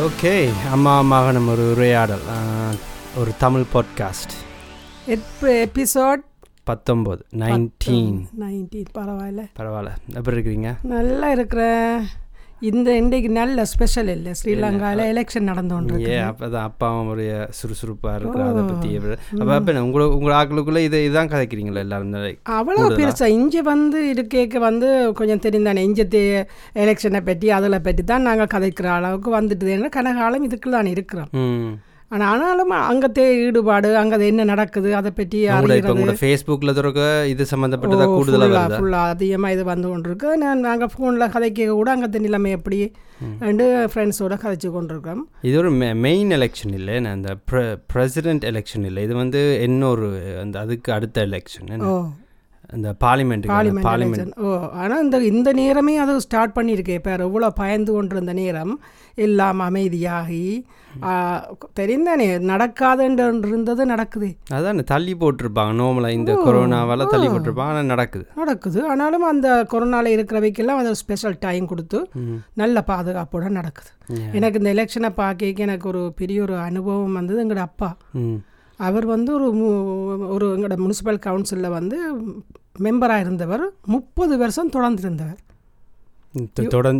Okay அம்மா மகனும் ஒரு உரையாடல் ஒரு தமிழ் பாட்காஸ்ட் எபிசோட் பத்தொம்போது நைன்டீன் நைன்டீன் பரவாயில்ல. பரவாயில்ல. எப்படி இருக்கிறீங்க? நல்லா இருக்கிறேன். இந்த இன்றைக்கு நல்ல ஸ்பெஷல் இல்லை. ஸ்ரீலங்காவில் எலெக்ஷன் நடந்து ஏ அப்போ தான் அப்பாவும் ஒரு சுறுசுறுப்பாக இருக்கிற அதை பற்றி அப்போ அப்போ உங்களை உங்கள் ஆக்களுக்குள்ளே இதை இதான் கதைக்கிறீங்களா எல்லாரும்? அவ்வளோ பெருசா. இங்கே வந்து இருக்கேக்க வந்து கொஞ்சம் தெரிந்தானே? இஞ்சத்து எலெக்ஷனை பற்றி அதில் பற்றி தான் நாங்கள் கதைக்கிற அளவுக்கு வந்துட்டுதுன்னு கனகாலம் இதுக்குள்ள தான் இருக்கிறோம் ஆனால் ஆனாலும் அங்கத்தே ஈடுபாடு அங்கே என்ன நடக்குது அதை பற்றி அறிகிறது ஃபேஸ்புக்கில் திறக்க இது சம்மந்தப்பட்டதாக கூடுதலாக ஃபுல்லாக அதிகமாக இது வந்து கொண்டிருக்கு. நான் நாங்கள் ஃபோனில் கதைக்க கூட அங்கே நிலைமை எப்படி ரெண்டு ஃப்ரெண்ட்ஸோட கதைச்சு கொண்டிருக்கோம். இது ஒரு மெயின் எலெக்ஷன் இல்லை அந்த பிரசிடென்ட் எலெக்ஷன் இல்லை. இது வந்து இன்னொரு அந்த அதுக்கு அடுத்த எலெக்ஷன் ஓ அந்த பார்லிமெண்ட்டுக்கு பார்லிமெண்ட் பார்லிமெண்ட் ஓ ஆனால் இந்த இந்த நேரமே அது ஸ்டார்ட் பண்ணியிருக்கேன் இப்போ எவ்வளோ பயந்து கொண்டிருந்த நேரம். எல்லாம் அமைதியாகி தெரிந்தானே நடக்காதுன்ற இருந்தது நடக்குது. அதான் தள்ளி போட்டிருப்பாங்க. நார்மலாக இந்த கொரோனாவால் தள்ளி போட்டிருப்பாங்க. ஆனால் நடக்குது. நடக்குது. ஆனாலும் அந்த கொரோனாவில் இருக்கிறவைக்கெல்லாம் அது ஸ்பெஷல் டைம் கொடுத்து நல்ல பாதுகாப்போட நடக்குது. எனக்கு இந்த எலெக்ஷனை பார்க்க எனக்கு ஒரு பெரிய ஒரு அனுபவம் வந்தது. எங்களோட அப்பா. அவர் வந்து ஒரு ஒரு எங்களோட முனிசிபல் கவுன்சிலில் வந்து மெம்பராக இருந்தவர் முப்பது வருஷம் தொடர்ந்து இருந்தவர்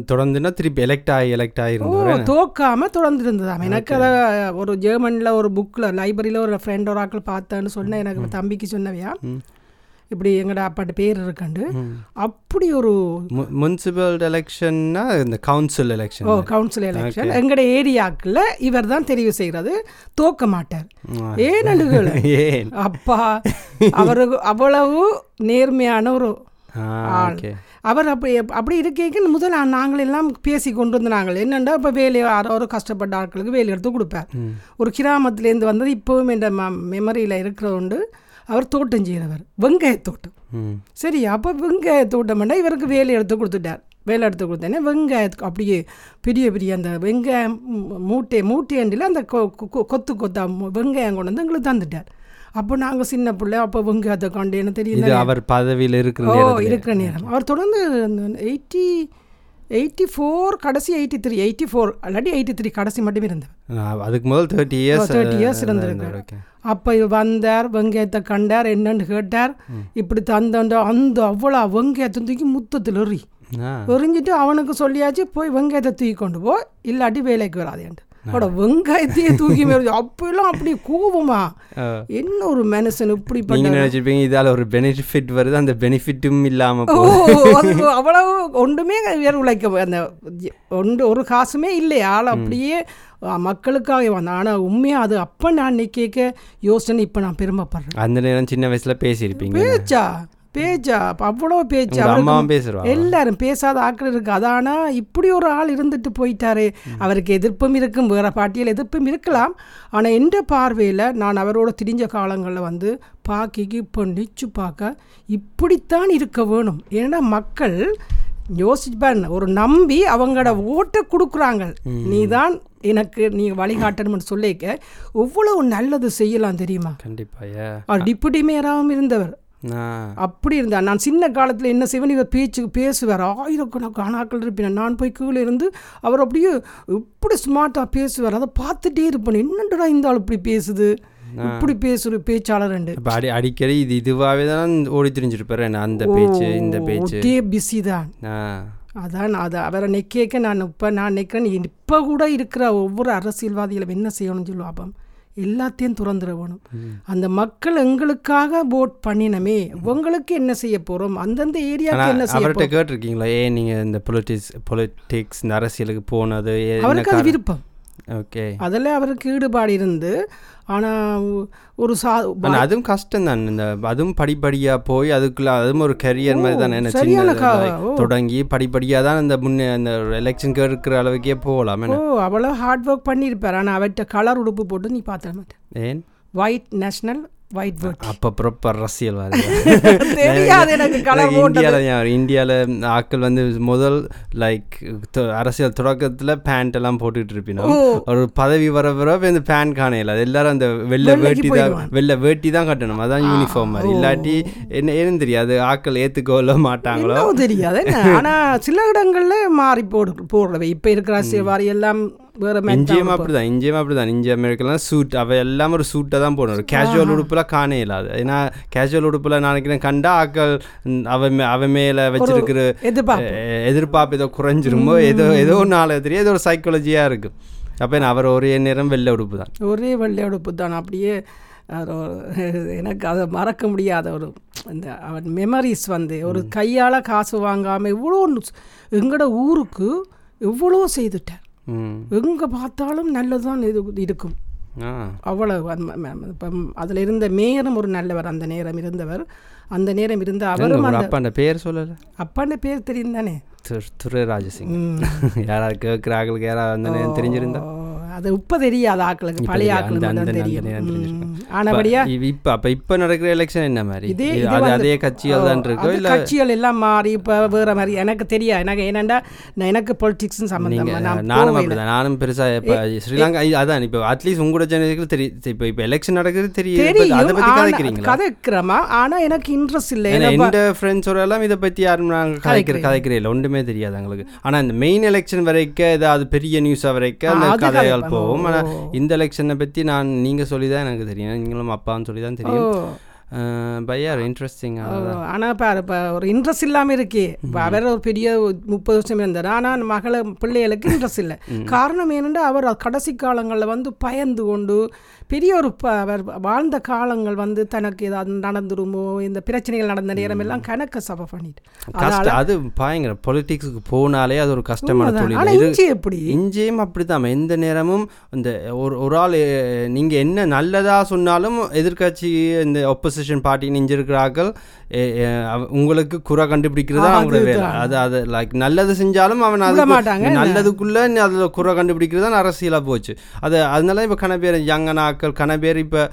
தொடர்ந்துன்னா திருப்பி எலெக்ட் ஆகி எலெக்ட் ஆகிருந்தவர் தோக்காம தொடர்ந்து இருந்ததாம் எனக்கு அதை ஒரு ஜெர்மனில் ஒரு புக்கில் லைப்ரரியில் ஒரு ஃப்ரெண்ட் ஒரு ஆக்கள் பார்த்தேன்னு சொன்னேன் எனக்கு தம்பிக்கு சொன்னவையா. இப்படி எங்கட அப்பாட்ட பேர் இருக்கண்டு. அப்படி ஒரு முனிசிபல் எலெக்ஷன்னா இந்த கவுன்சில் எலெக்ஷன் ஓ கவுன்சில் எலெக்ஷன் எங்கட ஏரியாக்குள்ள இவர் தான் தெரிவு செய்கிறது தோக்க மாட்டார். ஏனண்டுகள் ஏன் அப்பா அவருக்கு அவ்வளவு நேர்மையான ஒரு ஆள். அவர் அப்படி அப்படி இருக்கேக்கு முதல்ல நாங்கள் எல்லாம் பேசி கொண்டு வந்து நாங்கள் என்னண்டா இப்போ வேலை யாரோ கஷ்டப்பட்ட ஆட்களுக்கு வேலை எடுத்து கொடுப்பார். ம். ஒரு கிராமத்துலேருந்து வந்தது இப்போவும் என் ம மெமரியில் இருக்கிறவண்டு அவர் தோட்டம் செய்கிறவர் வெங்காய தோட்டம். சரி அப்போ வெங்காய தோட்டம்னா இவருக்கு வேலை எடுத்து கொடுத்துட்டார். வேலை எடுத்து கொடுத்தேனே வெங்காயத்துக்கு அப்படியே பெரிய பெரிய அந்த வெங்காயம் மூட்டை மூட்டையண்டில் அந்த கொத்து கொத்தா வெங்காயம் கொண்டு வந்து எங்களுக்கு தந்துட்டார். அப்போ நாங்கள் சின்ன பிள்ளை அப்போ வெங்காயத்தை கண்டு என்ன தெரியும் அவர் பதவியில் இருக்கிற ஓ இருக்கிற நேரம். அவர் தொடர்ந்து எயிட்டி எயிட்டி ஃபோர் கடைசி எயிட்டி த்ரீ எயிட்டி ஃபோர் இல்லாட்டி எயிட்டி த்ரீ கடைசி மட்டும் இருந்தவர் ஆ, அதுக்கு முதல் தேர்ட்டி இயர்ஸ் 30 years இருந்திருக்காரு. ஓகே. அப்போ வந்தார் வெங்காயத்தை கண்டார் என்னன்னு கேட்டார். இப்படி தந்தோண்டோ அந்த அவ்வளோ வெங்காயத்தை தூக்கி முத்தத்தில் எறி. எறிஞ்சிட்டு அவனுக்கு சொல்லியாச்சு போய் வெங்காயத்தை தூக்கி கொண்டு போ இல்லாட்டி வேலைக்கு வராதேன்ட்டு. அவட வெங்காயத்தையே தூக்கி மேலே அப்பெல்லாம் அப்படி கோபமா. என்ன ஒரு மனுஷன் இப்படிப்பட்ட நீங்க நினைச்சிருப்பீங்க இதால ஒரு பெனிஃபிட் வருது அந்த பெனிஃபிட்டும் இல்லாம அவ்வளவு ஒன்றுமே வேறு உழைக்க அந்த ஒன்று ஒரு காசுமே இல்லை. ஆள் அப்படியே மக்களுக்காக வந்தான். ஆனால் உண்மையாக அது அப்போ நான் கேட்க யோசனை இப்போ நான் பெருமைப்படுறேன். அந்த நேரம் சின்ன வயசுல பேசியிருப்பீங்க. பேச்சா? பேச்சா அப்ப அவ்வளோ பேச்சா அம்மாவும் பேசுறா எல்லாரும் பேசாத ஆட்கள் இருக்கு. அதானா இப்படி ஒரு ஆள் இருந்துட்டு போயிட்டாரு. அவருக்கு எதிர்ப்பும் இருக்கும் வேற பாட்டியல் எதிர்ப்பும் இருக்கலாம். ஆனால் எந்த பார்வையில் நான் அவரோட திரிஞ்ச காலங்களில் வந்து பாக்கிக்கு இப்போ நிச்சு பார்க்க இப்படித்தான் இருக்க வேணும். ஏன்னா மக்கள் யோசிப்பான் ஒரு நம்பி அவங்களோட ஓட்டை கொடுக்குறாங்க. நீ தான் எனக்கு நீ வழிகாட்டணும்னு சொல்லிக்க எவ்வளவு நல்லது செய்யலாம் தெரியுமா? கண்டிப்பா ஏ. அவர் டிப்யூட்டி மேயராகவும் இருந்தவர். அப்படி இருந்தா நான் சின்ன காலத்தில் என்ன செய்வேன்? இவர் பேச்சுக்கு பேசுவார். ஆயிரக்கணக்கான ஆட்கள் இருப்பேன் நான் போய் கீழே இருந்து அவர் அப்படியே இப்படி ஸ்மார்ட்டாக பேசுவார். அதை பார்த்துட்டே இருப்பேன். என்னடா இந்த ஆள் இப்படி பேசுது? இப்படி பேசுற பேச்சாளர் அடி அடிக்கடி இது இதுவாகவே தான் ஓடி திரிஞ்சிருப்பாரு அந்த பேச்சு இந்த பேச்சு. பிஸி தான். அதான் அது அவரை நெக்கேக்க நான் இப்போ நான் நிற்கிறேன் இப்போ கூட இருக்கிற ஒவ்வொரு அரசியல்வாதிகளும் என்ன செய்யணும்னு சொல்லுவாப்பம் எல்லாத்தையும் துறந்துட வேணும் அந்த மக்கள் எங்களுக்காக ஓட் பண்ணினமே உங்களுக்கு என்ன செய்ய போறோம்? அந்தந்த ஏரியாவுக்கு என்ன செய்ய அவர்கிட்ட கேட்டிருக்கீங்களா? ஏன் நீங்க இந்த பொலிட்டிக்ஸ் பொலிட்டிக்ஸ் இந்த அரசியலுக்கு போனது அவருக்கு அது? விருப்பம். ஓகே. அதில் அவருக்கு ஈடுபாடு இருந்து ஆனால் ஒரு சா அதுவும் கஷ்டம் தான் இந்த அதுவும் படிப்படியா போய் அதுக்குள்ள அதுவும் ஒரு கரியர் மாதிரி தானே ஓ. தொடங்கி படிப்படியா தான் இந்த முன்னே அந்த எலெக்ஷனுக்கு இருக்கிற அளவுக்கே போகலாம். ஓ அவ்வளோ ஹார்ட் ஒர்க் பண்ணியிருப்பார். ஆனால் அவர்கிட்ட கலர் உடுப்பு போட்டு நீ பார்த்த மாட்டேன் ஏன்? ஒயிட் நேஷனல் ஒயிட் வேர்ட் அப்போ ப்ராப்பர் அரசியல் தெரியாது எனக்கு கலர் இந்தியாவில் இந்தியாவில் ஆட்கள் வந்து முதல் லைக் அரசியல் தொடக்கத்தில் பேண்ட் எல்லாம் போட்டுட்டு இருப்பினோம். ஒரு பதவி வர வர இந்த பேண்ட் காணையில் அது எல்லாரும் அந்த வெள்ளை வேட்டி தான். வெள்ளை வேட்டி தான் கட்டணும். அதான் யூனிஃபார்ம் மாதிரி. இல்லாட்டி என்ன ஏன்னு தெரியாது. ஆட்கள் ஏற்றுக்கொள்ள மாட்டாங்களோ? தெரியாது. ஆனால் சில இடங்கள்ல மாறி போடு போடுறவை இப்போ இருக்கிற அரசியல்வாதி எல்லாம் வேற இஞ்சியம் அப்படிதான் இஞ்சியம் அப்படிதான். இஞ்சி அமெரிக்கலாம் சூட் அவ எல்லாம் ஒரு சூட்டை தான் போடணும். கேஷுவல் உடுப்புல காணே இல்லாது. ஏன்னா கேஷுவல் உடுப்புல நான் நினைக்கிறேன் கண்டா ஆக்கள் ம், அவ மேல வச்சிருக்கிற எதிர்பார்ப்பு. எதிர்பார்ப்பு ஏதோ குறைஞ்சிருமோ ஏதோ ஏதோ நாள் தெரியும். ஏதோ ஒரு சைக்காலஜியா இருக்கு. அப்ப நான் அவர் ஒரே நேரம் வெள்ளை உடுப்பு தான். ஒரே வெள்ளை உடுப்பு தான். அப்படியே ஒரு- எனக்கு அதை மறக்க முடியாத ஒரு இந்த அவன் மெமரிஸ் வந்து ஒரு கையால் காசு வாங்காமல் இவ்வளோ எங்களோட ஊருக்கு எவ்வளோ செய்துட்டார் ம் எங்கே பார்த்தாலும் நல்லதுதான் இது இருக்கும். அவ்வளவு அதில் இருந்த மேயரும் ஒரு நல்லவர் அந்த நேரம் இருந்தவர். அந்த நேரம் இருந்த அவரும் அப்பாண்ட பேர் சொல்லல? அப்பாண்ட பேர் தெரியும் தானே துர்- ராஜசிங். யாராவது கேட்குற ஆக்களுக்கு யாராவது அந்த நேரம் தெரிஞ்சிருந்தா அது இப்ப தெரியாத ஆக்களுக்கு பழைய தெரியாது. ஆக்களுக்கு தான் தெரியும். ஆனபடியா இப்ப- அப்ப இப்ப நடக்கிற எலெக்ஷன் என்ன மாதிரி? இதே அது கட்சிகள் தான் இருக்கோ இல்ல கட்சிகள் எல்லாம் மாறி இப்போ வேற மாதிரி. எனக்கு தெரியா எனக்கு நான் எனக்கு பொலிட்டிக்ஸ் நான் நானும். அப்படிதான். நானும் பெருசா இப்ப ஸ்ரீலங்கா அதான் இப்ப அட்லீஸ்ட் உங்களோட ஜனங்களுக்கு தெரியும் இப்ப இப்ப எலெக்ஷன் நடக்குது தெரியும். அதை பத்தி ஆனா- கதைக்கிறீங்களா? கதைக்கிறோமா? ஆனா எனக்கு இன்ட்ரெஸ்ட் இல்லை. எந்த ஃப்ரெண்ட்ஸோட எல்லாம் இதை பத்தி யாரும் நாங்கள் கதைக்கிற கதைக்கிறே இல்லை ஒன்றுமே தெரியாது எங்களுக்கு. ஆனா இந்த மெயின் எலெக்ஷன் வரைக்கும் ஏதாவது பெரிய நியூஸாக வரைக்கும் அந்த கதைகள் கதைப்பாங்க. போகும் ஆனா ஓ. இந்த எலெக்ஷனை பத்தி நான் நீங்க சொல்லி தான் எனக்கு தெரியும். நீங்களும் அப்பான்னு சொல்லி தான் தெரியும் பையார் இன்ட்ரெஸ்டிங் ஓ, ஆனா பாரு இப்போ ஒரு இன்ட்ரெஸ்ட் இல்லாம இருக்கே. இப்போ அவர் ஒரு பெரிய முப்பது வருஷம் இருந்தார். ஆனா மகளை பிள்ளைகளுக்கு இன்ட்ரெஸ்ட் இல்லை. காரணம் என்னென்னா அவர் கடைசி காலங்களில் வந்து பயந்து கொண்டு பெரிய ஒரு அவர் வாழ்ந்த காலங்கள் வந்து தனக்கு ஏதாவது நடந்துருமோ இந்த பிரச்சனைகள் நடந்த நேரம் எல்லாம் கணக்க சபை பண்ணிட்டு. அது பயங்கர பொலிட்டிக்ஸுக்கு போனாலே அது ஒரு கஷ்டமான தொழில். இஞ்சி எப்படி? இங்கேயும் அப்படித்தான். எந்த நேரமும் இந்த ஒரு ஒரு ஆள் நீங்க என்ன நல்லதா சொன்னாலும் எதிர்க்கட்சி இந்த ஒப்போசிஷன் பார்ட்டி நெஞ்சிருக்கிறார்கள் உங்களுக்கு குறை கண்டுபிடிக்கிறது அவங்களோட வேலை. அது அது லைக் நல்லது செஞ்சாலும் அவன் அது மாட்டாங்க நல்லதுக்குள்ள அதுல குறை கண்டுபிடிக்கிறது தான் அரசியலா போச்சு. அது அதனால இப்ப கன பேர் யங்கன் ஆக்கள் கன பேர் இப்ப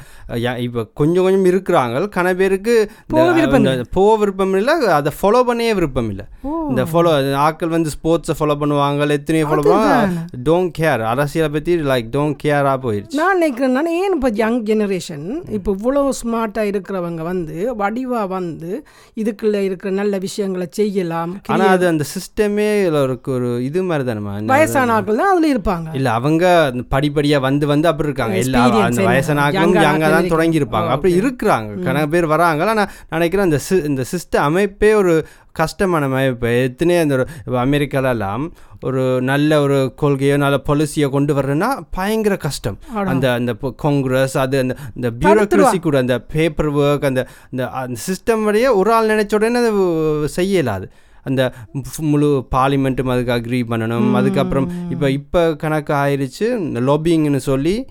இப்ப கொஞ்சம் கொஞ்சம் இருக்கிறாங்க. கன பேருக்கு போக விருப்பம் இல்லை. அதை ஃபாலோ பண்ணவே விருப்பம் இல்லை. இந்த ஃபாலோ ஆட்கள் வந்து ஸ்போர்ட்ஸை ஃபாலோ பண்ணுவாங்க எத்தனையோ ஃபாலோ பண்ணுவாங்க. டோன்ட் கேர் அரசியலை பற்றி லைக் டோன்ட் கேராக போயிடுச்சு நான் நினைக்கிறேன் நான் ஏன் இப்போ யங் ஜெனரேஷன் இப்போ இவ்வளோ ஸ்மார்ட்டாக இருக்கிறவங்க வந்து வடிவா வந்து இதுக்குள்ள இருக்கிற நல்ல விஷயங்களை செய்யலாம் ஆனா அது அந்த சிஸ்டமே ஒரு ஒரு இது மாதிரி தானேமா வயசான ஆட்கள் தான் அதுல இருப்பாங்க. இல்ல அவங்க படிப்படியா வந்து வந்து அப்படி இருக்காங்க. எல்லா அந்த? வயசான ஆட்களும் ஆட்கள் தான் தொடங்கி இருப்பாங்க அப்படி இருக்கிறாங்க. கண பேர் வராங்க. ஆனா நான் நினைக்கிறேன் இந்த சி- இந்த சிஸ்டம் அமைப்பே ஒரு கஷ்டமான அமைப்பு. எத்தனையோ அந்த அமெரிக்காலெல்லாம் ஒரு நல்ல ஒரு கொள்கையோ நல்ல பாலிசியை கொண்டு வர்றேன்னா பயங்கர கஷ்டம். அந்த அந்த காங்கிரஸ் அது அந்த இந்த பியூரோக்ரஸி கூட அந்த பேப்பர் ஒர்க் அந்த இந்த அந்த சிஸ்டம் வழியே ஒரு ஆள் நினைச்ச உடனே அது செய்ய இயலாது அந்த முழு பார்லிமெண்ட்டும் அதுக்கு அக்ரி பண்ணணும். அதுக்கப்புறம் இப்போ இப்போ கணக்கு ஆயிருச்சு இந்த லொபிங்னு சொல்லி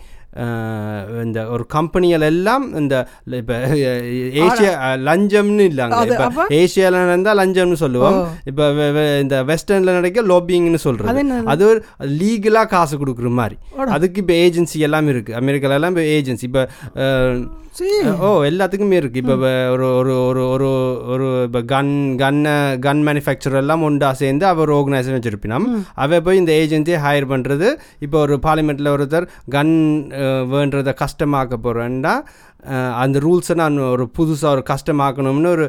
இந்த ஒரு கம்பெனிகள் எல்லாம் இந்த இப்போ ஏசியா லஞ்சம்னு இல்லைங்க? ஏசியாவில் நடந்தால் லஞ்சம்னு சொல்லுவோம். இப்போ இந்த வெஸ்டர்னில் நடக்க லொபிங்னு சொல்கிறது அது ஒரு லீகலாக காசு கொடுக்குற மாதிரி. அதுக்கு இப்போ ஏஜென்சி எல்லாம் இருக்குது அமெரிக்கால எல்லாம் இப்போ ஏஜென்சி இப்போ. ஓ எல்லாத்துக்குமே இருக்குது இப்போ ஒரு ஒரு ஒரு ஒரு ஒரு இப்போ கன் கன்னை கன் மேனுஃபேக்சர் எல்லாம் ஒன்றா சேர்ந்து அவ ஒரு ஆர்கனைசேஷன் வச்சிருப்பினோம். அவ போய் இந்த ஏஜென்சியை ஹையர் பண்ணுறது இப்போ ஒரு பார்லிமெண்ட்டில் ஒருத்தர் கன் வேண்டதை கஷ்டமாக்க போகிறேன்னா அந்த ரூல்ஸை நான் ஒரு புதுசாக ஒரு கஷ்டமாக்கணும்னு ஒரு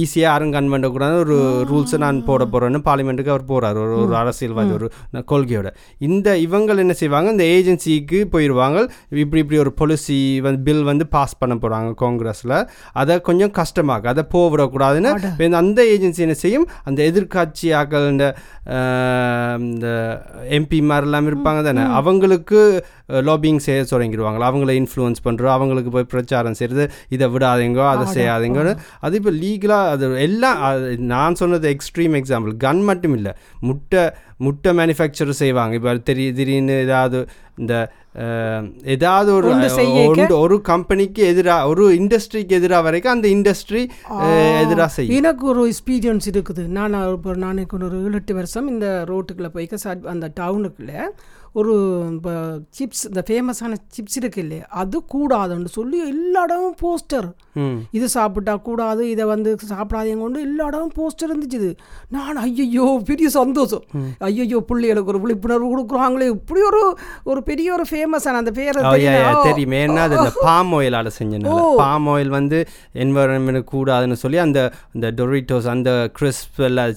ஈஸியாக யாரும் கன் பண்ணக்கூடாது ஒரு ரூல்ஸை நான் போட போகிறேன்னு பார்லிமெண்ட்டுக்கு அவர் போகிறார் ஒரு ஒரு அரசியல்வாதி ஒரு கொள்கையோட. இந்த இவங்கள் என்ன செய்வாங்க? இந்த ஏஜென்சிக்கு போயிடுவாங்க இப்படி இப்படி ஒரு பாலிசி வந்து பில் வந்து பாஸ் பண்ண போகிறாங்க காங்கிரஸில் அதை கொஞ்சம் கஷ்டமாக்கு அதை போவிடக்கூடாதுன்னு அந்த ஏஜென்சி என்ன செய்யும்? அந்த எதிர்காட்சி ஆக்கள் இந்த எம்பி மாதிரிலாம் இருப்பாங்க தானே? அவங்களுக்கு லாபிங் செய்ய தொடங்கிடுவாங்களா அவங்கள இன்ஃப்ளூயன்ஸ் பண்ணுறோம் அவங்களுக்கு போய் பிரச்சாரம் செய்கிறது இதை விடாதீங்கோ அதை செய்யாதீங்கன்னு. அது இப்போ லீகலாக அது எல்லாம் நான் சொன்னது எக்ஸ்ட்ரீம் எக்ஸாம்பிள் கன் மட்டும் இல்லை முட்டை முட்டை மேனுஃபேக்சர் செய்வாங்க. இப்போ தெரிய திடீர்னு ஏதாவது இந்த ஏதாவது ஒரு ஒரு கம்பெனிக்கு எதிராக ஒரு இண்டஸ்ட்ரிக்கு எதிராக வரைக்கும் அந்த இண்டஸ்ட்ரி எதிராக செய்யும். எனக்கு ஒரு எக்ஸ்பீரியன்ஸ் இருக்குது. நான் இப்போ நான் ஒரு ஏழு எட்டு வருஷம் இந்த ரோட்டுக்குள்ளே போய்க்க அந்த டவுனுக்குள்ளே ஒரு இப்போ சிப்ஸ் இந்த ஃபேமஸான சிப்ஸ் இருக்கு இல்லையா அது கூடாதுன்னு சொல்லி எல்லா இடமும் போஸ்டர் இது சாப்பிட்டா கூடாது இதை வந்து சாப்பிடாதீங்க கொண்டு எல்லா இடமும் போஸ்டர் இருந்துச்சு. நான் ஐயையோ பெரிய சந்தோஷம். ஐயையோ பிள்ளைகளுக்கு ஒரு விழிப்புணர்வு கொடுக்குறாங்களே இப்படி ஒரு ஒரு பெரிய ஒரு ஃபேமஸான அந்த பேரை தெரியுமா? என்ன அது? இந்த பாம் ஆயிலால செஞ்சனால. பாம் ஆயில் வந்து என்வரன்மெண்ட் கூடாதுன்னு சொல்லி அந்த இந்த டொரிட்டோஸ் அந்த கிறிஸ்ப் எல்லாம்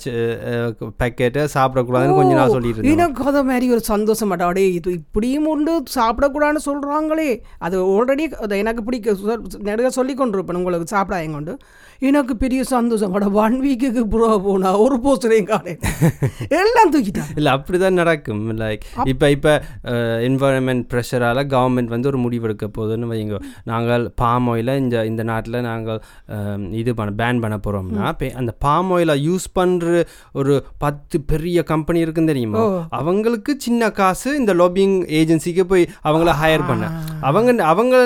பேக்கெட்டை சாப்பிடக்கூடாதுன்னு கொஞ்ச நாள் சொல்லிட்டு எனக்கு அதை மாதிரி ஒரு சந்தோஷம் மாட்டேன் அடே இது இப்படியும் உண்டு சாப்பிடக்கூடாதுன்னு சொல்கிறாங்களே அது ஆல்ரெடி எனக்கு பிடிக்க நெடுக சொல்லி கொண்டிருப்பேன் உங்களுக்கு சாப்பிடாதீங்க கொண்டு. எனக்கு பெரிய சந்தோஷம். கூட ஒன் வீக்குக்கு ப்ரோ போனா ஒரு போஸ்டரையும் காணேன். எல்லாம் தூக்கிட்டாங்க இல்லை அப்படி தான் நடக்கும் லைக் இப்போ இப்போ என்வரன்மெண்ட் ப்ரெஷரால் கவர்மெண்ட் வந்து ஒரு முடிவெடுக்க போகுதுன்னு வைங்க. நாங்கள் பாம் ஆயிலை இந்த இந்த நாட்டில் நாங்கள் இது பண்ண பேன் பண்ண போகிறோம்னா அந்த பாம் ஆயிலை யூஸ் பண்ணுற ஒரு பத்து பெரிய கம்பெனி இருக்குன்னு தெரியுமா? அவங்களுக்கு சின்ன காசு இந்த லாபிங் ஏஜென்சிக்கு போய் அவங்கள ஹையர் பண்ண. அவங்க அவங்கள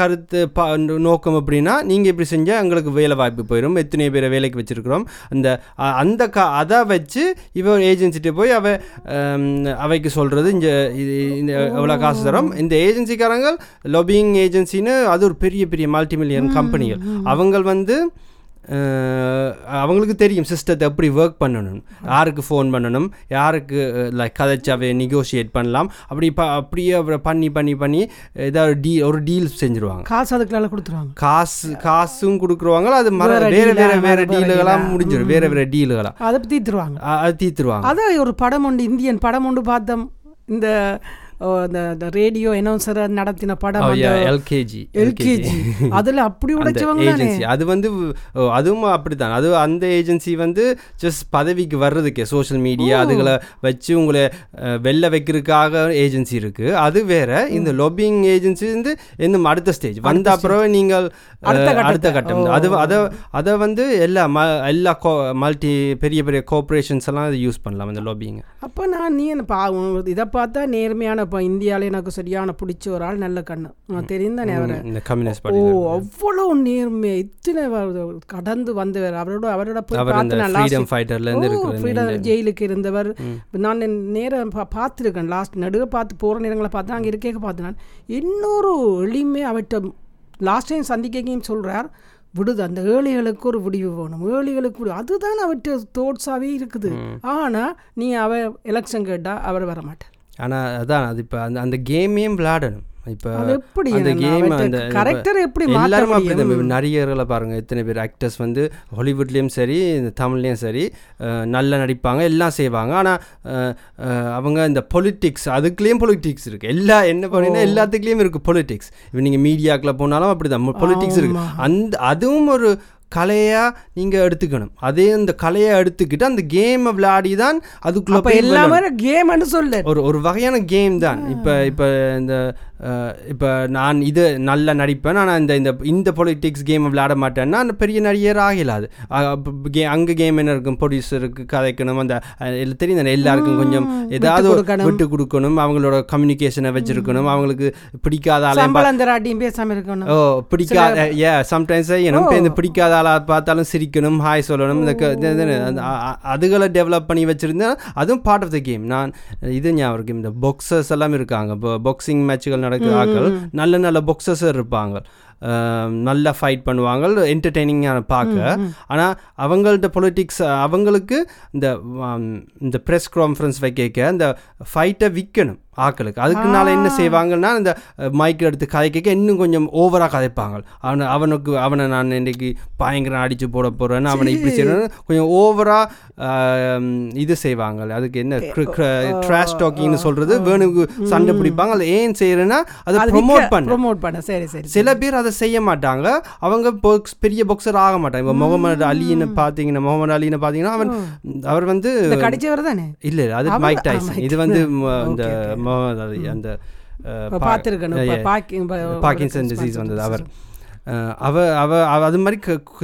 கருத்து பா நோக்கம் அப்படின்னா நீங்கள் இப்படி செஞ்சால் எங்களுக்கு வேலை வாய்ப்பு போயிடும் எத்தனை பேரை வேலைக்கு வச்சுருக்கிறோம். அந்த அந்த கா அதை வச்சு இவ ஏஜென்சிட்ட போய் அவ அவைக்கு சொல்கிறது இந்த இந்த எவ்வளோ காசு தரோம். இந்த ஏஜென்சிக்காரங்க லொபிங் ஏஜென்சின்னு அது ஒரு பெரிய பெரிய மல்டி மில்லியன் கம்பெனிகள் அவங்க வந்து அவங்களுக்கு தெரியும் சிஸ்டத்தை எப்படி ஒர்க் பண்ணணும். யாருக்கு ஃபோன் பண்ணணும்? யாருக்கு லைக் கதைச்சாவே நெகோஷியேட் பண்ணலாம். அப்படி ப அப்படியே அப்புறம் பண்ணி பண்ணி பண்ணி ஏதாவது டீ ஒரு டீல் செஞ்சுருவாங்க. காசு அதுக்குள்ள கொடுத்துருவாங்க. காசு காசும் கொடுக்குறவாங்க அது மர வேற வேற வேற ஆ. முடிஞ்சிடும் வேற வேற டீலுகளா அதை தீத்துருவாங்க அது தீத்துருவாங்க அதான் ஒரு படம் உண்டு இந்தியன் படம் உண்டு பார்த்தோம். இந்த ஓ, இந்த ரேடியோ அனௌன்சர் நடத்தின படம் எல்கேஜி எல்கேஜி அதுல அப்படி உடைச்சவங்க ஏஜென்சி அது வந்து அதுவும் அப்படித்தான். அது அந்த ஏஜென்சி வந்து ஜஸ்ட் பதவிக்கு வர்றதுக்கே சோஷியல் மீடியா அதுகளை வச்சு உங்களை வெளில வைக்கிறதுக்காக ஏஜென்சி இருக்கு. அது வேற இந்த லொபிங் ஏஜென்சி வந்து இன்னும் அடுத்த ஸ்டேஜ் வந்த அப்புறம் நீங்கள் அடுத்த கட்டம். அது அதை அதை வந்து எல்லா ம எல்லா மல்டி பெரிய பெரிய கோஆப்ரேஷன்ஸ் எல்லாம் யூஸ் பண்ணலாம் இந்த லொபிங் அப்போ நான் நீ என்ன இதை பார்த்தா நேர்மையான இப்போ இந்தியாவில் எனக்கு சரியான பிடிச்ச ஒரு ஆள் நல்ல கண்ணு. நான் தெரியும் தானே அவரை. இந்த கம்யூனிஸ்ட் ஓ அவ்வளோ நேர்மை. இத்தனை கடந்து வந்தவர். அவரோட அவரோட ஃப்ரீடம் ஜெயிலுக்கு இருந்தவர். நான் நேரம் பார்த்துருக்கேன். லாஸ்ட் நடுக பார்த்து போகிற நேரங்களை பார்த்து அங்கே இருக்கேக்க பார்த்து நான் இன்னொரு எளிமை அவர்கிட்ட லாஸ்ட் டைம் சந்திக்கையும் சொல்கிறார் விடுது அந்த ஏழைகளுக்கு ஒரு விடிவு வேணும். ஏழைகளுக்கு அதுதான் அவர்கிட்ட தோட்ஸாகவே இருக்குது. ஆனால் நீ அவ எலெக்ஷன் கேட்டால் அவர் வர மாட்டார் ஆனா அதான் அது இப்போ அந்த அந்த கேமையும் விளையாடணும். இப்போ எப்படி? அந்த கேம் அந்த character எப்படி எல்லாரும்? அப்படி நடிகர்களை பாருங்க எத்தனை பேர்? ஆக்டர்ஸ் வந்து ஹாலிவுட்லேயும் சரி இந்த தமிழ்லேயும் சரி நல்லா நடிப்பாங்க எல்லாம் செய்வாங்க. ஆனால் அவங்க இந்த பொலிட்டிக்ஸ் அதுக்குள்ளேயும் பொலிட்டிக்ஸ் இருக்குது எல்லா என்ன பண்ணீங்கன்னா எல்லாத்துக்குலேயும் இருக்குது பொலிட்டிக்ஸ் இப்போ நீங்கள் மீடியாக்குள்ள போனாலும் அப்படி தான் பொலிட்டிக்ஸ் இருக்குது அந்த அதுவும் ஒரு கலையாக நீங்கள் எடுத்துக்கணும். அதே அந்த கலையை எடுத்துக்கிட்டு அந்த கேமை விளையாடி தான் அதுக்குள்ளே எல்லாமே கேம்னு சொல்லு. ஒரு ஒரு வகையான கேம் தான். இப்போ இப்போ இந்த இப்போ நான் இது நல்லா நடிப்பேன். ஆனால் இந்த இந்த இந்த பொலிட்டிக்ஸ் கேம் விளையாட மாட்டேன்னா அந்த பெரிய நடிகர் ஆகலாது அங்கே கேம் என்ன இருக்கும்? ப்ரொடியூசருக்கு கதைக்கணும். அந்த தெரியும் தானே எல்லாருக்கும் கொஞ்சம் ஏதாவது ஒரு. விட்டு கொடுக்கணும். அவங்களோட கம்யூனிகேஷனை வச்சிருக்கணும். அவங்களுக்கு பிடிக்காத ஆளையும் பேசாமல் இருக்கணும். ஓ பிடிக்காத ஏ சம்டைம்ஸ் இப்போ இந்த பிடிக்காத ஆளா பார்த்தாலும் சிரிக்கணும் ஹாய் சொல்லணும். இந்த க- அதுகளை டெவலப் பண்ணி வச்சிருந்தேன் அதுவும் பார்ட் ஆஃப் த கேம் நான் இது ஞாபகம் இந்த பாக்ஸர்ஸ் எல்லாம் இருக்காங்க. இப்போ பாக்ஸிங் மேட்சுகள் ஆட்கள் நல்ல நல்ல பாக்ஸர்ஸ் இருப்பாங்க. நல்லா ஃபைட் பண்ணுவாங்க. என்டர்டெய்னிங்காக பார்க்க. ஆனால் அவங்கள்ட்ட பொலிட்டிக்ஸ் அவங்களுக்கு இந்த இந்த ப்ரெஸ் கான்ஃபரன்ஸ் வைக்க அந்த ஃபைட்டை விற்கணும் ஆக்களுக்கு. அதுக்குனால என்ன செய்வாங்கன்னா இந்த மைக் எடுத்து கதைக்க இன்னும் கொஞ்சம் ஓவராக கதைப்பாங்க. அவனை அவனுக்கு அவனை நான் இன்னைக்கு பயங்கரம் அடித்து போட போகிறேன்னு அவனை இப்படி செய்யணும் கொஞ்சம் ஓவராக இது செய்வாங்க அதுக்கு என்ன ட்ராஷ் டாக்கிங்னு சொல்கிறது வேணுக்கு சண்டை பிடிப்பாங்க. அதை ஏன் செய்யறேன்னா அதை ப்ரொமோட் பண்ண. ப்ரொமோட் பண்ண. சரி சரி. சில பேர் அதை செய்ய மாட்டாங்க. அவங்க box- பெரிய பாக்ஸர் ஆக மாட்டாங்க. இப்போ முகமது அலின்னு பார்த்தீங்கன்னா முகமது அலின்னு பார்த்தீங்கன்னா அவன் அவர் வந்து கடிச்சவர் தானே? இல்ல அது மைக் டைசன் இது வந்து இந்த அந்த பார்க்கின்சன் டிசீஸ் வந்தது. அவர் அவ அவ அது மாதிரி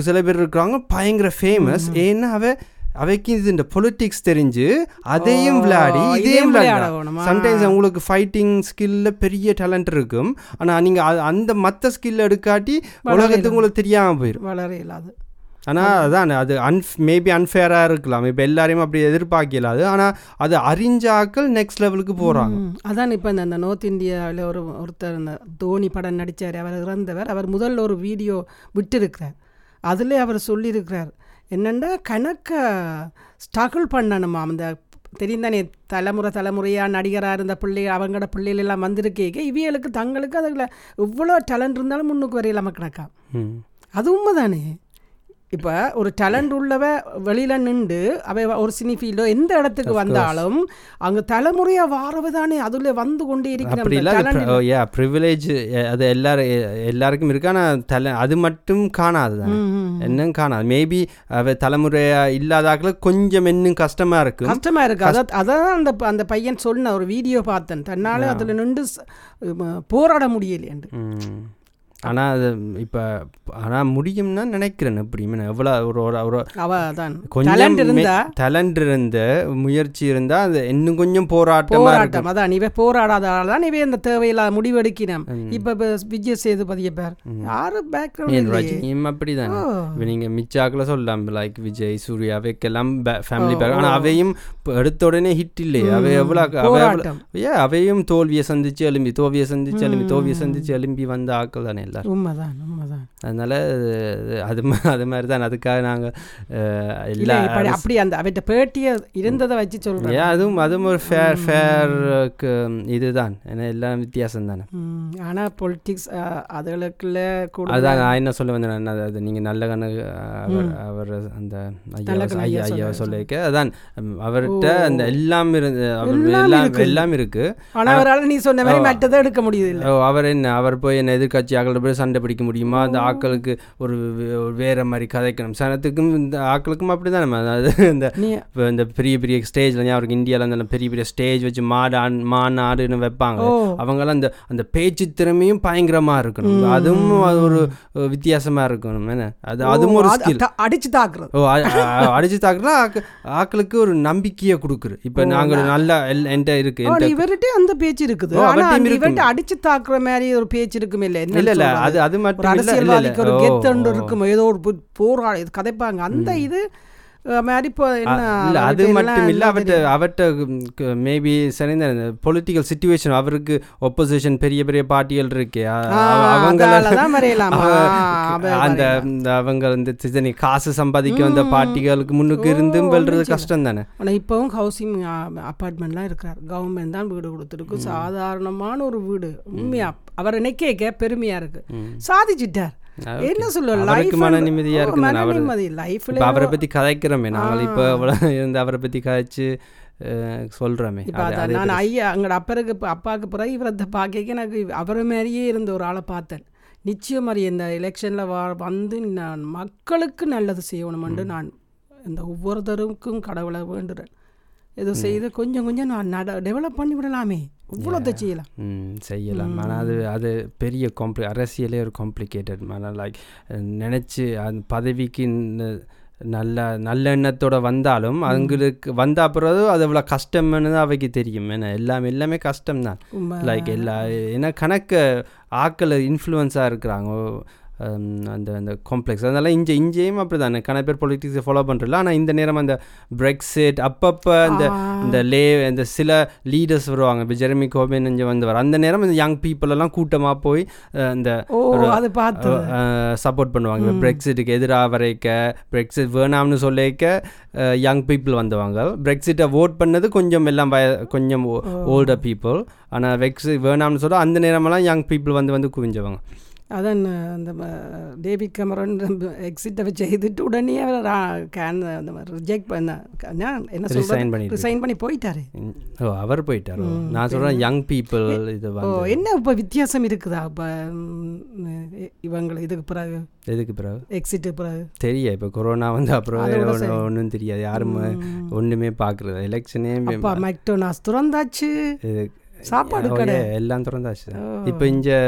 சில பேர் இருக்கிறாங்க பயங்கர ஃபேமஸ் ஏன்னா அவ அவைக்கு இது இந்த பொலிட்டிக்ஸ் தெரிஞ்சு அதையும் விளையாடி இதையும் இதையும் விளையாட விளையாட வேணுமா? சம்டைம்ஸ் உங்களுக்கு ஃபைட்டிங் ஸ்கில்ல பெரிய டேலண்ட் இருக்கும். ஆனா நீங்க அ- அந்த மத்த ஸ்கில் எடுக்காட்டி உலகத்துக்கு உங்களுக்கு தெரியாம போயிடும் வளர இல்லாது ஆனா அதான் அது அன்ஃப் மேபி அன்ஃபேராக இருக்கலாம். இப்போ எல்லாரையும் அப்படி எதிர்பார்க்கலாது ஆனா அது அறிஞ்சாக்கள் நெக்ஸ்ட் லெவலுக்கு போறாங்க. ம், அதான் இப்போ இந்த நார்த் இந்தியாவில் ஒரு ஒருத்தர் இந்த தோனி படம் நடித்தார் அவர் இறந்தவர். அவர் முதல்ல ஒரு வீடியோ விட்டிருக்கிறார். அதிலே அவர் சொல்லியிருக்கிறார். என்னென்னா கணக்க ஸ்ட்ரகிள் பண்ணணுமா? அந்த தெரியும் தானே தலைமுறை தலைமுறையாக நடிகராக இருந்த பிள்ளை அவங்களோட பிள்ளைகள் எல்லாம் வந்திருக்கேக்க இவியலுக்கு தங்களுக்கு அதில் எவ்வளோ டேலண்ட் இருந்தாலும் முன்னுக்கு வரையிலாம கிடக்கா. ம். அது உண்மைதானே? இப்போ ஒரு டேலண்ட் உள்ளவ வெளியில நின்று அவ ஒரு சினி ஃபீல்டோ எந்த இடத்துக்கு வந்தாலும் அங்க தலைமுறையா வாரவ தானே அதுல வந்து கொண்டே இருக்கிற யா ப்ரிவிலேஜ் அது எல்லாரும் எல்லாருக்கும் இருக்கு. ஆனால் தலை அது மட்டும் காணாது தானே. இன்னும் காணாது. மேபி அவ தலைமுறையா இல்லாதாக்களுக்கு கொஞ்சம் இன்னும் கஷ்டமா இருக்கும் கஷ்டமா இருக்கு. அதான் அதான் அந்த அந்த பையன் சொன்ன ஒரு வீடியோ பார்த்தேன். தன்னால அதுல நின்று போராட முடியலையேண்டு. ம். ஆனா அது இப்போ ஆனா முடியும்னா நினைக்கிறேன் எப்படியுமே. எவ்வளோ ஒரு ஒரு- ஒரு கொஞ்சம் டேலண்ட் இருந்தா? முயற்சி இருந்தா அது இன்னும் கொஞ்சம் போராட்டமா இருக்கும். போராட்டம் அதான் இவ போராடாதால தான் இவ இந்த தேவையில்லாத முடிவெடுக்கினோம் இப்ப இப்ப விஜய் சேதுபதியை பேர். யாரு பேக்ரவுண்ட் ரஜினியும் அப்படிதானே. இப்போ நீங்க மிச்சாக்கில் சொல்லலாம் லைக் விஜய் சூர்யா அவைக்கெல்லாம் ஃபேமிலி பேக் ஆனா அவையும் இப்ப எடுத்த உடனே ஹிட் இல்லையே. அவை எவ்வளோ அவையும் தோல்வியை சந்திச்சு எழும்பி தோல்வியை சந்திச்சு எழும்பி தோல்வியை சந்திச்சு எழும்பி வந்த ஆட்கள் தானே எல்லாரும் உண்மைதான் உண்மைதான். அதனால அது- அது மாதிரி தான் அதுக்காக நாங்க அஹ், இல்ல எல்லா அப்படி அந்த அவட்ட பேட்டிய இருந்ததை வச்சு ஏன் அதுவும் அதுவும் ஒரு ஃபேர் ஃபேருக்கு இதுதான். ஏன்னா எல்லாம் வித்தியாசம் தானே ம், ஆனா பொலிட்டிக்ஸ் அதுகளுக்குள்ள கூட அதான் நான் என்ன சொல்ல வந்தேன் அது நீங்கள் நல்ல கணக்கு அவர் அவர் அந்த ஐயா ஐயா ஐயா ஐயா சொல்ல- சொல்லியிருக்க. அதான் அவர்கிட்ட அந்த எல்லாம் இருந்து எல்லாம் எல்லாம் இருக்கு. எல்லாம் இருக்கு. ஆனா அவரால நீ சொன்ன மாதிரி மற்றதை எடுக்க முடியுது அவர் என்ன அவர் போய் என்ன எதிர்கட்சி ஆக்களோட போய் சண்டை பிடிக்க முடியுமா? அந்த ஆக்களுக்கு ஒரு வேற மாதிரி கதைக்கணும். சனத்துக்கும் இந்த ஆக்களுக்கும் அப்படி தான் அதாவது இந்த இந்த பெரிய பெரிய ஸ்டேஜில் அவருக்கு இந்தியாவில் அந்த பெரிய பெரிய ஸ்டேஜ் வச்சு மாடான் மாநாடுன்னு வைப்பாங்க. ஓ. அவங்கெல்லாம் அந்த அந்த பேச்சு திறமையும் பயங்கரமா இருக்கணும். அதுவும் அது ஒரு வித்தியாசமா இருக்கணும். என்ன? அது அதுவும் ஒரு ஸ்கில் அடிச்சு தாக்குறது. ஓ அடிச்சு தாக்குறா ஆக்கு- ஆக்களுக்கு ஒரு நம்பிக்கையை கொடுக்குது. இப்போ நாங்கள் நல்லா எல் என்கிட்ட இருக்கு இவர்கிட்ட அந்த பேச்சு இருக்குது. ஓ, ஆனா அவர்கிட்டயும் அந்த இருக்கும். இவர்கிட்ட அடிச்சு தாக்குற மாதிரி ஒரு பேச்சு இருக்குமே இல்ல. இல்ல? அது அது மட்டும் அரசியல்வாதிக்கு ஒரு ஓ. இருக்கும் ஏதோ ஒரு பு- போராட இது கதைப்பாங்க. அந்த இது இப்போ இல்ல அது மட்டும் இல்ல அவர்கிட்ட அவர்கிட்ட மேபி சரிந்த பொலிட்டிக்கல் சுச்சுவேஷன் அவருக்கு ஒப்போசிஷன் பெரிய பெரிய பார்ட்டிகள் இருக்கே. அ- ஆ, அவ- அவங்கள அதாலதான் வரையலாம் ஆ, அவ- அந்த அவங்க இந்த காசு சம்பாதிக்க வந்த பார்ட்டிகளுக்கு முன்னுக்கு இருந்தும் வெல்றது கஷ்டம் தானே? ஆனா இப்பவும் ஹவுசிங் அப்பார்ட்மெண்ட்லாம் இருக்கிறார். கவர்மெண்ட் தான் வீடு கொடுத்துருக்கு. சாதாரணமான ஒரு வீடு. உண்மையா? அவர் நினைக்க பெருமையா இருக்கு. சாதிச்சிட்டார். என்ன சொல்ல அவருக்கு மன நிம்மதியா இருக்கு அவர் நிம்மதி லைஃப்ல அவரை பத்தி கதைக்கிறோமே நாங்கள் இப்போ இருந்து அவரை பத்தி கதைச்சு அதான் நான் ஐயா எங்களோட அப்பருக்கு அப்பாவுக்கு பிறகு இவரத்தை பார்க்க எனக்கு அவரை மாதிரியே இருந்த ஒரு ஆளை பார்த்தேன். நிச்சயம் மாதிரி இந்த எலெக்ஷனில் வா வந்து நான் மக்களுக்கு நல்லது செய்யணுமென்று நான் இந்த ஒவ்வொருத்தருக்கும் கடவுளை வேண்டுறேன். இது செய்து கொஞ்சம் கொஞ்சம் நான் நட டெவலப் பண்ணி விடலாமே. இவ்வளோத்தை செய்யலாம் ம் செய்யலாம். ஆனால் அது அது பெரிய காம்ப்ளி அரசியலே ஒரு காம்ப்ளிகேட்டட் ஆனால் லைக் நினச்சி அந்த பதவிக்கு நல்ல நல்ல எண்ணத்தோட வந்தாலும் அவங்களுக்கு வந்த பிறகு அது எவ்வளோ கஷ்டம்னு தான் அவைக்கு தெரியும். ஏன்னா எல்லாமே எல்லாமே கஷ்டம்தான். லைக் எல்லா ஏன்னா கணக்க ஆக்கள் இன்ஃப்ளூயன்ஸாக இருக்கிறாங்க. அந்த அந்த காம்ப்ளெக்ஸ் அதனால இங்கே இங்கேயும் அப்படி தானே கண பேர் பொலிட்டிக்ஸை ஃபாலோ பண்ணுறல ஆனால் இந்த நேரம் அந்த பிரெக்ஸிட் அப்பப்போ இந்த இந்த லே இந்த சில லீடர்ஸ் வருவாங்க. இப்போ ஜெரமி கோபின் இங்கே வந்தவர் அந்த நேரம் இந்த யங் பீப்புள் எல்லாம் கூட்டமாக போய் இந்த ஓ அது பார்த்து. சப்போர்ட் பண்ணுவாங்க. பிரெக்சிட்டுக்கு எதிராக வரைக்க பிரெக்சிட் வேணாம்னு சொல்லிக்க யங் பீப்புள் வந்தவங்க. பிரெக்சிட்டை ஓட் பண்ணது கொஞ்சம் எல்லாம் வய கொஞ்சம் ஓல்டர் பீப்புள் ஆனால் வெக்ஸிட் வேணாம்னு சொல்ல அந்த நேரமெல்லாம் யங் பீப்புள் வந்து வந்து குவிஞ்சவங்க. அதான் அந்த டேவிட் கமரன் எக்ஸிட்டை செய்துட்டு உடனே அவர் கேன் அந்த ரிஜெக்ட் பண்ண என்ன ரிசைன் பண்ணிட்டு. ரிசைன் பண்ணி போயிட்டாரு. ஓ அவர் போயிட்டாரோ? நான் சொல்கிறேன் யங் பீப்புள் இது ஓ என்ன இப்போ வித்தியாசம் இருக்குதா? இப்போ இவங்களை இதுக்கு பிறகு? எதுக்கு பிறகு? எக்ஸிட்டு பிறகு. தெரிய இப்போ கொரோனா வந்து அப்புறம். ஒன்றும் தெரியாது. யாரும் ஒன்றுமே பார்க்குறது எலெக்ஷனே மெக்டோனாஸ் திறந்தாச்சு. சாப்பாடு கடை. எல்லாம் திறந்தாச்சு. இப்போ இங்கே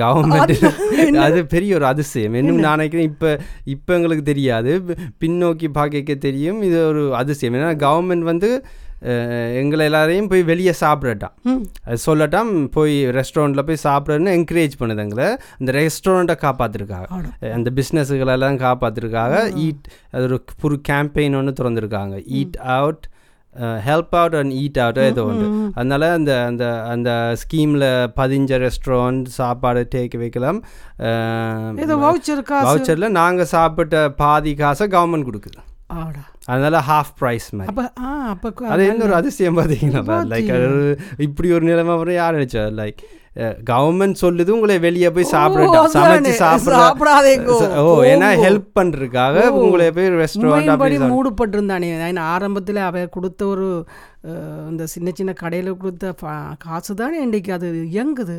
கவர்மெண்ட் அது பெரிய ஒரு அதிசயம். இன்னும் நான் நினைக்கிறேன் இப்போ இப்போ எங்களுக்கு தெரியாது. பின்னோக்கி பார்க்க தெரியும். இது ஒரு அதிசயம். ஏன்னா கவர்மெண்ட் வந்து எங்களை எல்லாரையும் போய் வெளியே சாப்பிடட்டான் அது சொல்லட்டாம் போய் ரெஸ்டாரண்ட்டில் போய் சாப்பிட்றன்னு என்கரேஜ் பண்ணுது எங்களை. அந்த ரெஸ்டாரண்ட்டை காப்பாற்றிருக்காங்க. அந்த பிஸ்னஸுகளெல்லாம் காப்பாற்றிருக்காங்க ஈட் அது ஒரு புது கேம்பெயின் ஒன்று திறந்துருக்காங்க. Eat out help out and eat out ஏதோ ஒன்று. அதனால அந்த அந்த அந்த ஸ்கீமில் பதிஞ்ச ரெஸ்டாரண்ட் சாப்பாடு டேக் வைக்கலாம். ஏதோ வவுச்சர் வவுச்சரில் நாங்கள் சாப்பிட்ட பாதி காசை கவர்மெண்ட் கொடுக்குது. அதனால ஹாஃப் ப்ரைஸ் மாதிரி. அது என்ன ஒரு அதிசயம் பார்த்தீங்கன்னா லைக் இப்படி ஒரு நிலைமை வரும் யார் நினைச்சா? லைக் கவர்மெண்ட் சொல்லுது உங்களை வெளியே போய் சாப்பிடட்டும். சமைச்சு சாப்பிட சாப்பிடாதேங்கோ ஓ ஏன்னா ஹெல்ப் பண்றதுக்காக உங்களை போய் ரெஸ்டாரண்ட் அப்படி மூடப்பட்டிருந்தானே ஆரம்பத்தில் அவ கொடுத்த ஒரு இந்த சின்ன சின்ன கடையில் கொடுத்த காசு தானே இன்றைக்கு அது இயங்குது.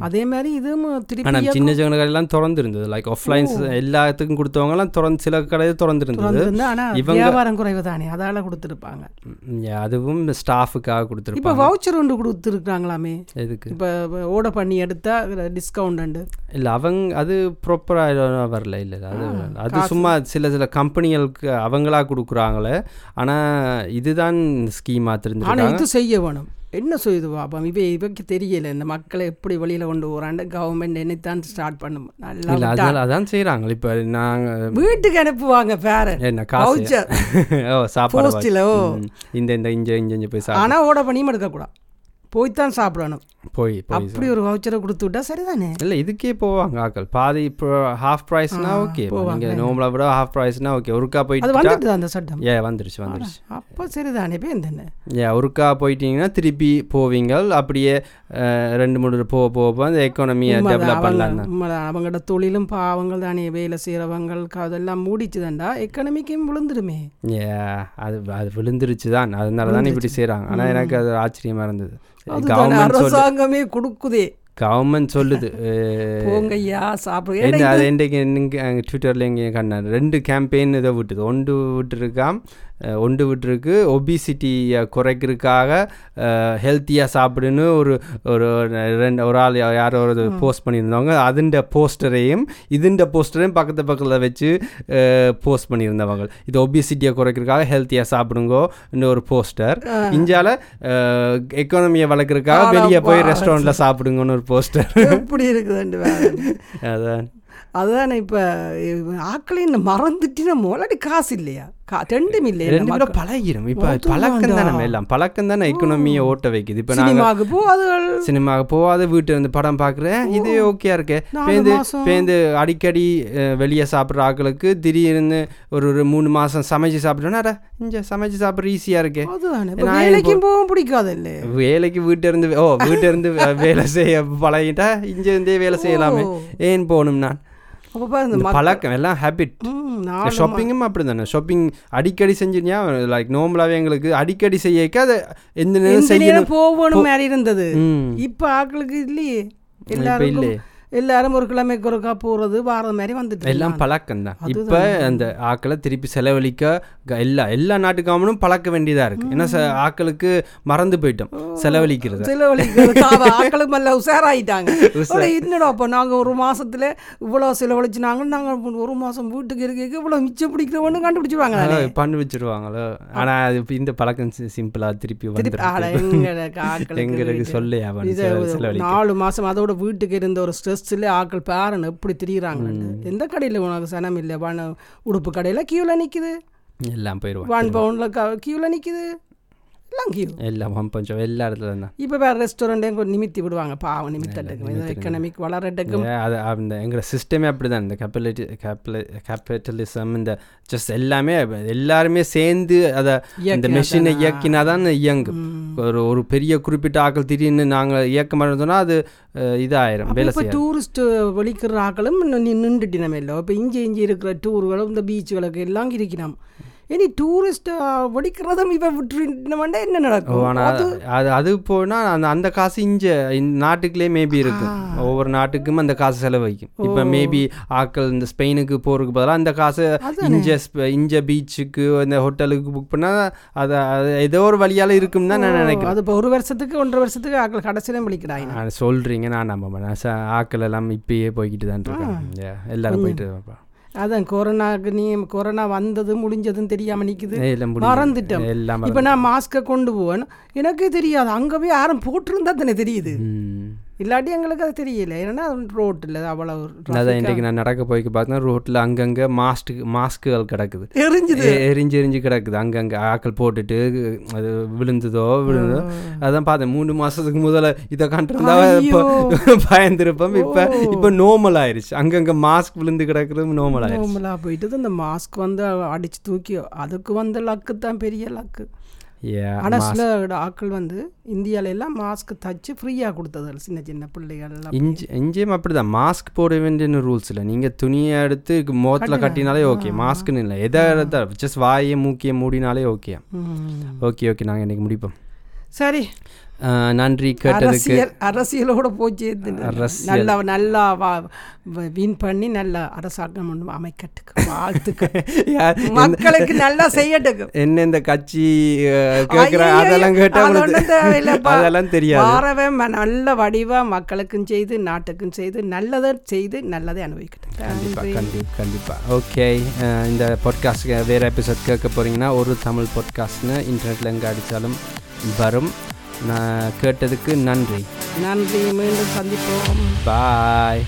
அதே மாதிரி இதுவும் திருப்பி சின்ன சின்ன கடையெல்லாம் திறந்து இருந்தது லைக் ஆஃப்லைன்ஸ் எல்லாத்துக்கும் கொடுத்தவங்க எல்லாம் திறந்து சில கடையில் திறந்து இருந்தது திறந்து ஆனால் இவங்க- வியாபாரம் குறைவு தானே அதால கொடுத்துருப்பாங்க. அதுவும் ஸ்டாஃபுக்காக இப்போ கொடுத்துருப்பாங்க வவுச்சர் ஒன்று கொடுத்துருக்காங்களாமே எதுக்கு? இப்போ ஓட பண்ணி எடுத்தா டிஸ்கவுண்ட் இல்ல அவங்க அது ப்ராப்பராக வரல. இல்ல அது அது சும்மா சில சில கம்பெனிகளுக்கு அவங்களா கொடுக்குறாங்களே. ஆனா இதுதான் ஸ்கீமா ஆனால் தெரிஞ்சிருக்காங்க இது செய்ய வேணும். என்ன செய்யுது பாப்பம்? இவ இவக்கு தெரியல. இந்த மக்களை எப்படி வெளியில் கொண்டு போகிறாண்டு கவர்மெண்ட் என்னத்தான் ஸ்டார்ட் பண்ணும். நல்லா அதான் செய்றாங்க. இப்ப நாங்க வீட்டுக்கு அனுப்புவாங்க பேர. என்ன காசு? வவுச்சர் ஓ சாப்பாடு இந்த இந்த இங்க இங்க இங்க போய் சாப்பிட. ஆனால் ஓட பண்ணியும் எடுக்கக்கூடாது. போய்த்தான் சாப்பிடணும். போய் அப்படி ஒரு வவுச்சரை கொடுத்து விட்டா சரிதானே? இல்ல இதுக்கே போவாங்க ஆக்கள் பாதி இப்போ ஹாஃப் ப்ரைஸ்னா ஓகே நீங்க நோம்பலை விட ஹாஃப் ப்ரைஸ்னா ஓகே ஒருக்கா போயிட்டு வந்துட்டு அந்த சட்டம்? ஏ வந்துருச்சு வந்துருச்சு. அப்போ சரிதானே இப்போ என்ன? ஏ ஒருக்கா போயிட்டீங்கன்னா திருப்பி போவீங்க அப்படியே ரெண்டு மூணு போக போக போக அந்த எக்கானமியை டெவலப் பண்ணலாம் அவங்களோட தொழிலும் பாவங்கள் தானே வேலை செய்கிறவங்கள் அதெல்லாம் மூடிச்சுதான்டா எக்கனமிக்கும் விழுந்துருமே. ஏ அது அது விழுந்துருச்சு தான் அதனால தான் இப்படி செய்கிறாங்க ஆனால் எனக்கு அது ஆச்சரியமா இருந்தது. கவர்மெண்ட் சொல்லு அரசாங்கமே கொடுக்குதே கவர்மெண்ட் சொல்லுது. போங்கய்யா சாப்பிடுங்க என்ன அது இன்றைக்கு நீங்கள் ட்விட்டரில் எங்கே கண்டாரு ரெண்டு கேம்பெயின் இதை விட்டுது. ஒன்று விட்டுருக்காம் ஒன்று விட்டுருக்கு ஒபிசிட்டியை குறைக்கிறதுக்காக ஹெல்த்தியாக சாப்பிடுன்னு ஒரு ஒரு ரெண்டு ஒரு ஆள் யாரோ ஒரு போஸ்ட் பண்ணியிருந்தவங்க. அதுண்ட போஸ்டரையும் இதுண்ட போஸ்டரையும் பக்கத்து பக்கத்தில் வச்சு போஸ்ட் பண்ணியிருந்தவங்க. இது ஒபிசிட்டியை குறைக்கிறதுக்காக ஹெல்த்தியாக சாப்பிடுங்கோ ஒரு போஸ்டர் இஞ்சால எக்கானமியை வளர்க்குறதுக்காக வெளியே போய் ரெஸ்டாரண்ட்டில் சாப்பிடுங்கன்னு ஒரு போஸ்டர். எப்படி இருக்குதுண்டு அதான். அதுதானே இப்போ ஆக்களின் மறந்துட்டு நம்ம இல்லாட்டி காசு இல்லையா? ரெண்டும் ரெண்டு பேரும் பழகிரும். இப்போ பழக்கம் தானே எல்லாம். பழக்கம் தானே எக்கனாமியை ஓட்ட வைக்குது. இப்போ சினிமாவுக்கு போ அதுகள் சினிமாவுக்கு போகாத வீட்டு இருந்து படம் பார்க்குறேன் இது ஓகேயா இருக்கு. பேந்து. பேந்து அடிக்கடி வெளியே சாப்பிட்ற ஆட்களுக்கு திடீர்னு ஒரு ஒரு மூணு மாதம் சமைச்சு சாப்பிட்டோன்னா இங்கே சமைச்சு சாப்பிட்ற ஈஸியாக இருக்கே. வேலைக்கும் போகவும் பிடிக்காது இல்லை வேலைக்கு வீட்டு இருந்து ஓ வீட்டு இருந்து வேலை செய்ய பழகிட்டா இங்கே இருந்தே வேலை செய்யலாமே. ஏன் போகணும் நான்? அப்போ பாரு இந்த இந்த பழக்கம் எல்லாம் ஹேபிட் ஷாப்பிங்கும் அப்படி தானே ஷாப்பிங் அடிக்கடி செஞ்சிருந்தா லைக் நோம்பலாவே எங்களுக்கு அடிக்கடி செய்யக்க அது எந்த நேரம் செய்யணும். போகணும் மாதிரி இருந்தது. இப்போ ஆக்களுக்கு இல்லையே. எல்லாரும் இல்லையே. எல்லாரும் ஒரு கிழமைக்கு ஒருக்கா போறது வார மாதிரி வந்துட்டு எல்லாம் பழக்கம் தான் இப்போ அந்த ஆக்களை திருப்பி செலவழிக்க எல்லா எல்லா நாட்டுக்காமனும் பழக்க வேண்டியதா இருக்கு. ஏன்னா ஆக்களுக்கு மறந்து போயிட்டோம் செலவழிக்கிறது. செலவழிக்கிறது. ஆக்களும் எல்லாம் உஷாராயிட்டாங்க. என்னடா அப்போ நாங்கள் ஒரு மாசத்துல இவ்வளோ செலவழிச்சினாங்க நாங்கள் ஒரு மாசம் வீட்டுக்கு இருக்க இவ்வளோ மிச்சம் பிடிக்கிறவொன்னு கண்டுபிடிச்சிருவாங்க தானே. பண்ணி வச்சிருவாங்களோ? ஆனா அது இப்ப இந்த பழக்கம் சி- சிம்பிளா திருப்பி வந்துருக்கு எங்களுக்கு ஆக்களுக்கு சொல்லையா நாலு மாசம் அதோட வீட்டுக்கு இருந்த ஒரு ஸ்ட்ரெஸ்ல ஆக்கள் பேரன் எப்படி திரியிறாங்கன்னு. எந்த கடையில் உனக்கு சனம் இல்லை உடுப்பு கடையில் கியூவில் நிக்குது. எல்லாம் போயிடுவாங்க. ஒன் பவுண்டில் கியூவில் நிக்குது எல்லாம் கொஞ்சம் எல்லா இடத்துல தான் இப்போ வேறு ரெஸ்டாரண்ட்டே கொஞ்சம் நிமித்தி விடுவாங்க பாவம் நிமித்தட்டுக்கும் எக்கனாமிக் வளரட்டுக்கும் அது அந்த எங்களோட சிஸ்டமே அப்படி தான் இந்த கேபிலிட்டி கேபில கேபிட்டலிசம் இந்த ஜஸ்ட் எல்லாமே எல்லாருமே சேர்ந்து அதை இந்த மெஷினை இயக்கினா தான் இயங்கும் ஒரு ஒரு பெரிய குறிப்பிட்ட ஆக்கள் திடீர்னு நாங்கள் இயக்க மாட்டோம் சொன்னால் அது இதாயிரும் வேலை இப்போ செய்யாது டூரிஸ்ட் வெளிக்கிற ஆக்களும் நின்றுட்டு நம்ம இல்லை இப்போ இஞ்சி இஞ்சி இருக்கிற டூர்களும் இந்த பீச்சுகளுக்கு எல்லாம் இருக்கணும் இனி டூரிஸ்ட் வெடிக்கிறதும் இவ விட்டுருந்தவன்டா என்ன நடக்கும்? அது அது போனால் அந்த அந்த காசு இங்கே நாட்டுக்குள்ளே மேபி இருக்கும் ஒவ்வொரு நாட்டுக்கும் அந்த காசு செலவழிக்கும். இப்போ மேபி ஆக்கள் இந்த ஸ்பெயினுக்கு போகிறதுக்கு பதிலாக அந்த காசு இஞ்ச இஞ்ச பீச்சுக்கு இந்த ஹோட்டலுக்கு புக் பண்ணால் அது அது ஏதோ ஒரு வழியால் இருக்கும் தான் நான் நினைக்கிறேன். அது இப்போ ஒரு வருஷத்துக்கு ஒன்றரை வருஷத்துக்கு ஆக்கள் கடைசியிலும் விழிக்கிறாங்க நான் சொல்கிறீங்க நான் நம்ப மாட்டேன். ஆக்கள் எல்லாம் இப்பயே போய்கிட்டு தான் இருக்கேன் எல்லாரும் போயிட்டு. அதான் கொரோனாக்கு நீ கொரோனா வந்தது முடிஞ்சதும் தெரியாம நிக்குது. எல்லாம் இப்போ நான் மாஸ்க்கை கொண்டு போவேன். எனக்கே தெரியாது. அங்கே போய் யாரும் போட்டிருந்தா தானே தெரியுது. இல்லாட்டி எங்களுக்கு அது தெரியல. ஏன்னா ரோட்டில் அவ்வளவு அதான் இன்றைக்கு நான் நடக்க போய்க்கு பார்த்தா ரோட்டில் அங்கங்கே மாஸ்க்கு மாஸ்க்குகள் கிடக்குது. எரிஞ்சுது. எ- எரிஞ்சு எரிஞ்சு கிடக்குது. அங்கங்கே ஆக்கள் போட்டுட்டு அது விழுந்ததோ விழுந்ததோ அதான் பார்த்தேன். மூணு மாதத்துக்கு முதல்ல இதை கண்டிருந்தா இப்போ பயந்துருப்போம். இப்போ இப்போ நார்மல் ஆயிடுச்சு அங்கங்கே மாஸ்க் விழுந்து கிடக்குறது நார்மல் ஆயிடுச்சு நார்மலாக போயிட்டு இந்த மாஸ்க் வந்து அடிச்சு தூக்கி அதுக்கு வந்த லக்கு தான் பெரிய லக்கு ஆனால் சில ஆட்கள் வந்து இந்தியால எல்லாம் மாஸ்க் தச்சு ஃப்ரீயாக கொடுத்தது சின்ன சின்ன பிள்ளைகள். இஞ்சி இங்கேயும் அப்படிதான். மாஸ்க் போட வேண்டிய ரூல்ஸ் இல்லை. நீங்கள் துணியை எடுத்து முகத்தில் கட்டினாலே ஓகே மாஸ்க்குன்னு இல்லை. எதை ஜஸ்ட் வாயை மூக்கியை மூடினாலே ஓகே. ஓகே ஓகே நாங்கள் இன்னைக்கு முடிப்போம். சரி. நன்றி கேட்டதுக்கு. அரசியல் அரசியலோட போச்சு. நல்லா. நல்லா வா- வ- வின் பண்ணி நல்ல அரசாங்கம் ஒன்று அமைக்கட்டுக்கு வாழ்த்துக்கள். யார் மக்களுக்கு நல்லா செய்யட்டுக்கு. என்ன இந்த கட்சி கேட்குற அதெல்லாம் கேட்டால். அதெல்லாம் தெரியாது. வாரவன் ம- நல்ல வடிவா மக்களுக்கும் செய்து நாட்டுக்கும் செய்து நல்லதை செய்து நல்லதை அனுபவிக்கட்டும். கண்டிப்பாக நன்றி. கண்டிப்பாக கண்டிப்பாக ஓகே. இந்த பாட்காஸ்ட் வேறு எபிசோட் கேட்க போகிறீங்கன்னா ஒரு தமிழ் பாட்காஸ்ட்னு இன்டர்நெட்டில் எங்கே அடித்தாலும் வரும். நான் கேட்டதுக்கு நன்றி. நன்றி மீண்டும் சந்திப்போம். பாய்